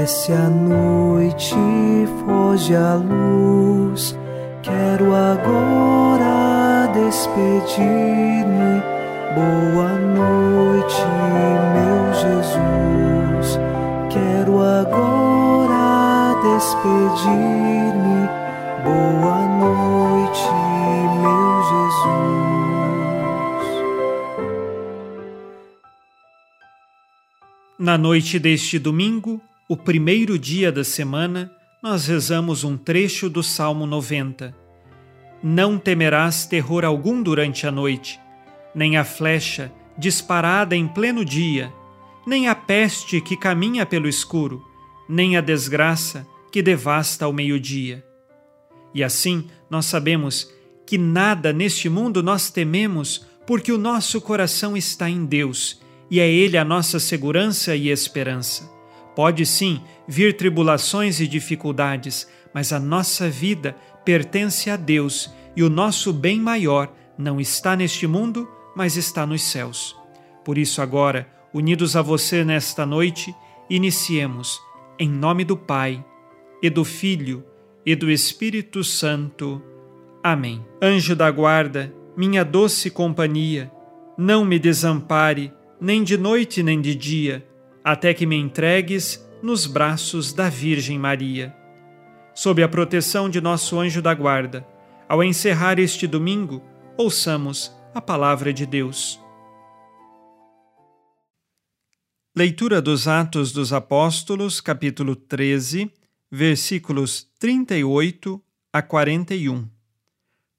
Desce a noite, foge a luz. Quero agora despedir-me. Boa noite, meu Jesus. Quero agora despedir-me. Boa noite, meu Jesus. Na noite deste domingo, o primeiro dia da semana, nós rezamos um trecho do Salmo 90. Não temerás terror algum durante a noite, nem a flecha disparada em pleno dia, nem a peste que caminha pelo escuro, nem a desgraça que devasta ao meio-dia. E assim nós sabemos que nada neste mundo nós tememos, porque o nosso coração está em Deus e é Ele a nossa segurança e esperança. Pode sim vir tribulações e dificuldades, mas a nossa vida pertence a Deus e o nosso bem maior não está neste mundo, mas está nos céus. Por isso, agora, unidos a você nesta noite, iniciemos, em nome do Pai, e do Filho, e do Espírito Santo. Amém. Anjo da guarda, minha doce companhia, não me desampare, nem de noite nem de dia até que me entregues nos braços da Virgem Maria. Sob a proteção de nosso anjo da guarda, ao encerrar este domingo, ouçamos a palavra de Deus. Leitura dos Atos dos Apóstolos, capítulo 13, versículos 38 a 41.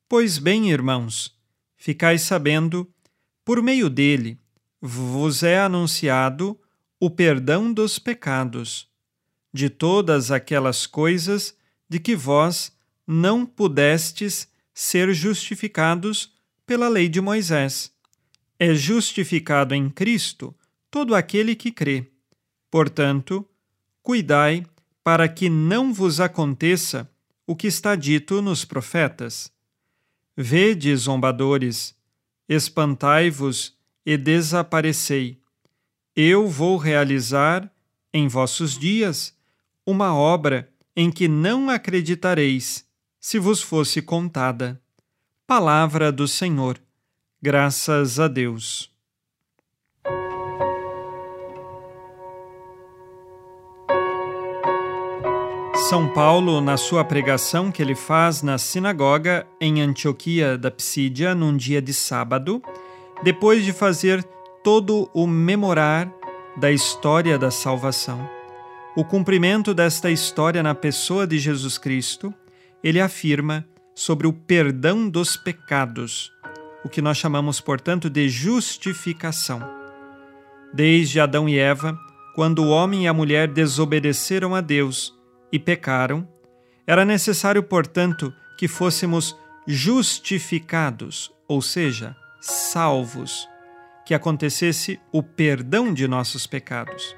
Pois bem, irmãos, ficais sabendo, por meio dele vos é anunciado o perdão dos pecados, de todas aquelas coisas de que vós não pudestes ser justificados pela lei de Moisés. É justificado em Cristo todo aquele que crê. Portanto, cuidai para que não vos aconteça o que está dito nos profetas. Vede, zombadores, espantai-vos e desaparecei eu vou realizar em vossos dias uma obra em que não acreditareis, se vos fosse contada. Palavra do Senhor. Graças a Deus. São Paulo, na sua pregação que ele faz na sinagoga em Antioquia da Psídia, num dia de sábado, depois de fazer todo o memorar da história da salvação. O cumprimento desta história na pessoa de Jesus Cristo, ele afirma sobre o perdão dos pecados, o que nós chamamos, portanto, de justificação. Desde Adão e Eva, quando o homem e a mulher desobedeceram a Deus e pecaram, era necessário, portanto, que fôssemos justificados, ou seja, salvos que acontecesse o perdão de nossos pecados.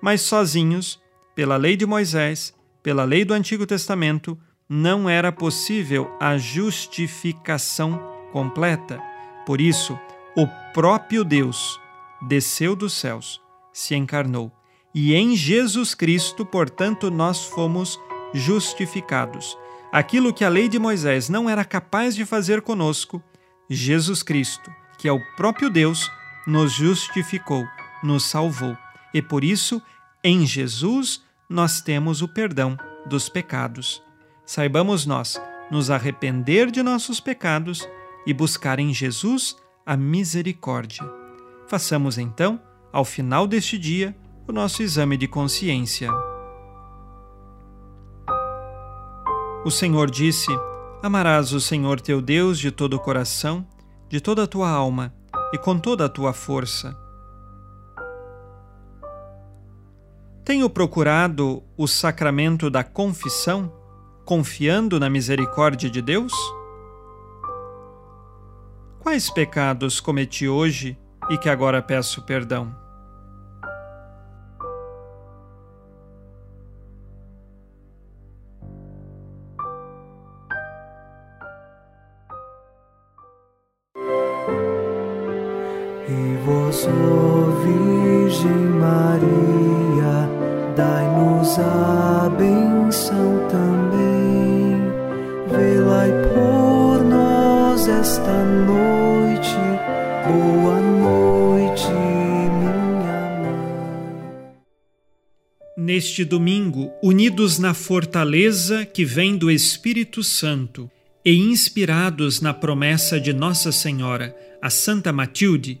Mas sozinhos, pela lei de Moisés, pela lei do Antigo Testamento, não era possível a justificação completa. Por isso, o próprio Deus desceu dos céus, se encarnou. E em Jesus Cristo, portanto, nós fomos justificados. Aquilo que a lei de Moisés não era capaz de fazer conosco, Jesus Cristo, que é o próprio Deus, nos justificou, nos salvou. E por isso, em Jesus, nós temos o perdão dos pecados. Saibamos nós nos arrepender de nossos pecados e buscar em Jesus a misericórdia. Façamos então, ao final deste dia, o nosso exame de consciência. O Senhor disse: Amarás o Senhor teu Deus de todo o coração, de toda a tua alma e com toda a tua força. Tenho procurado o sacramento da confissão, confiando na misericórdia de Deus? Quais pecados cometi hoje e que agora peço perdão? Vós, ó Virgem Maria, dai-nos a benção também. Velai por nós esta noite. Boa noite, minha mãe. Neste domingo, unidos na fortaleza que vem do Espírito Santo e inspirados na promessa de Nossa Senhora, a Santa Matilde,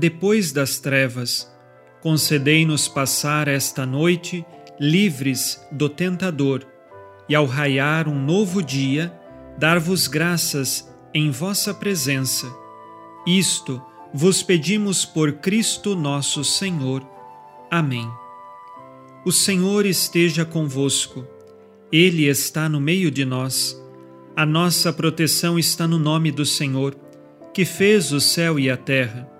depois das trevas, concedei-nos passar esta noite livres do tentador, e ao raiar um novo dia, dar-vos graças em vossa presença. Isto vos pedimos por Cristo nosso Senhor. Amém. O Senhor esteja convosco, Ele está no meio de nós. A nossa proteção está no nome do Senhor, que fez o céu e a terra.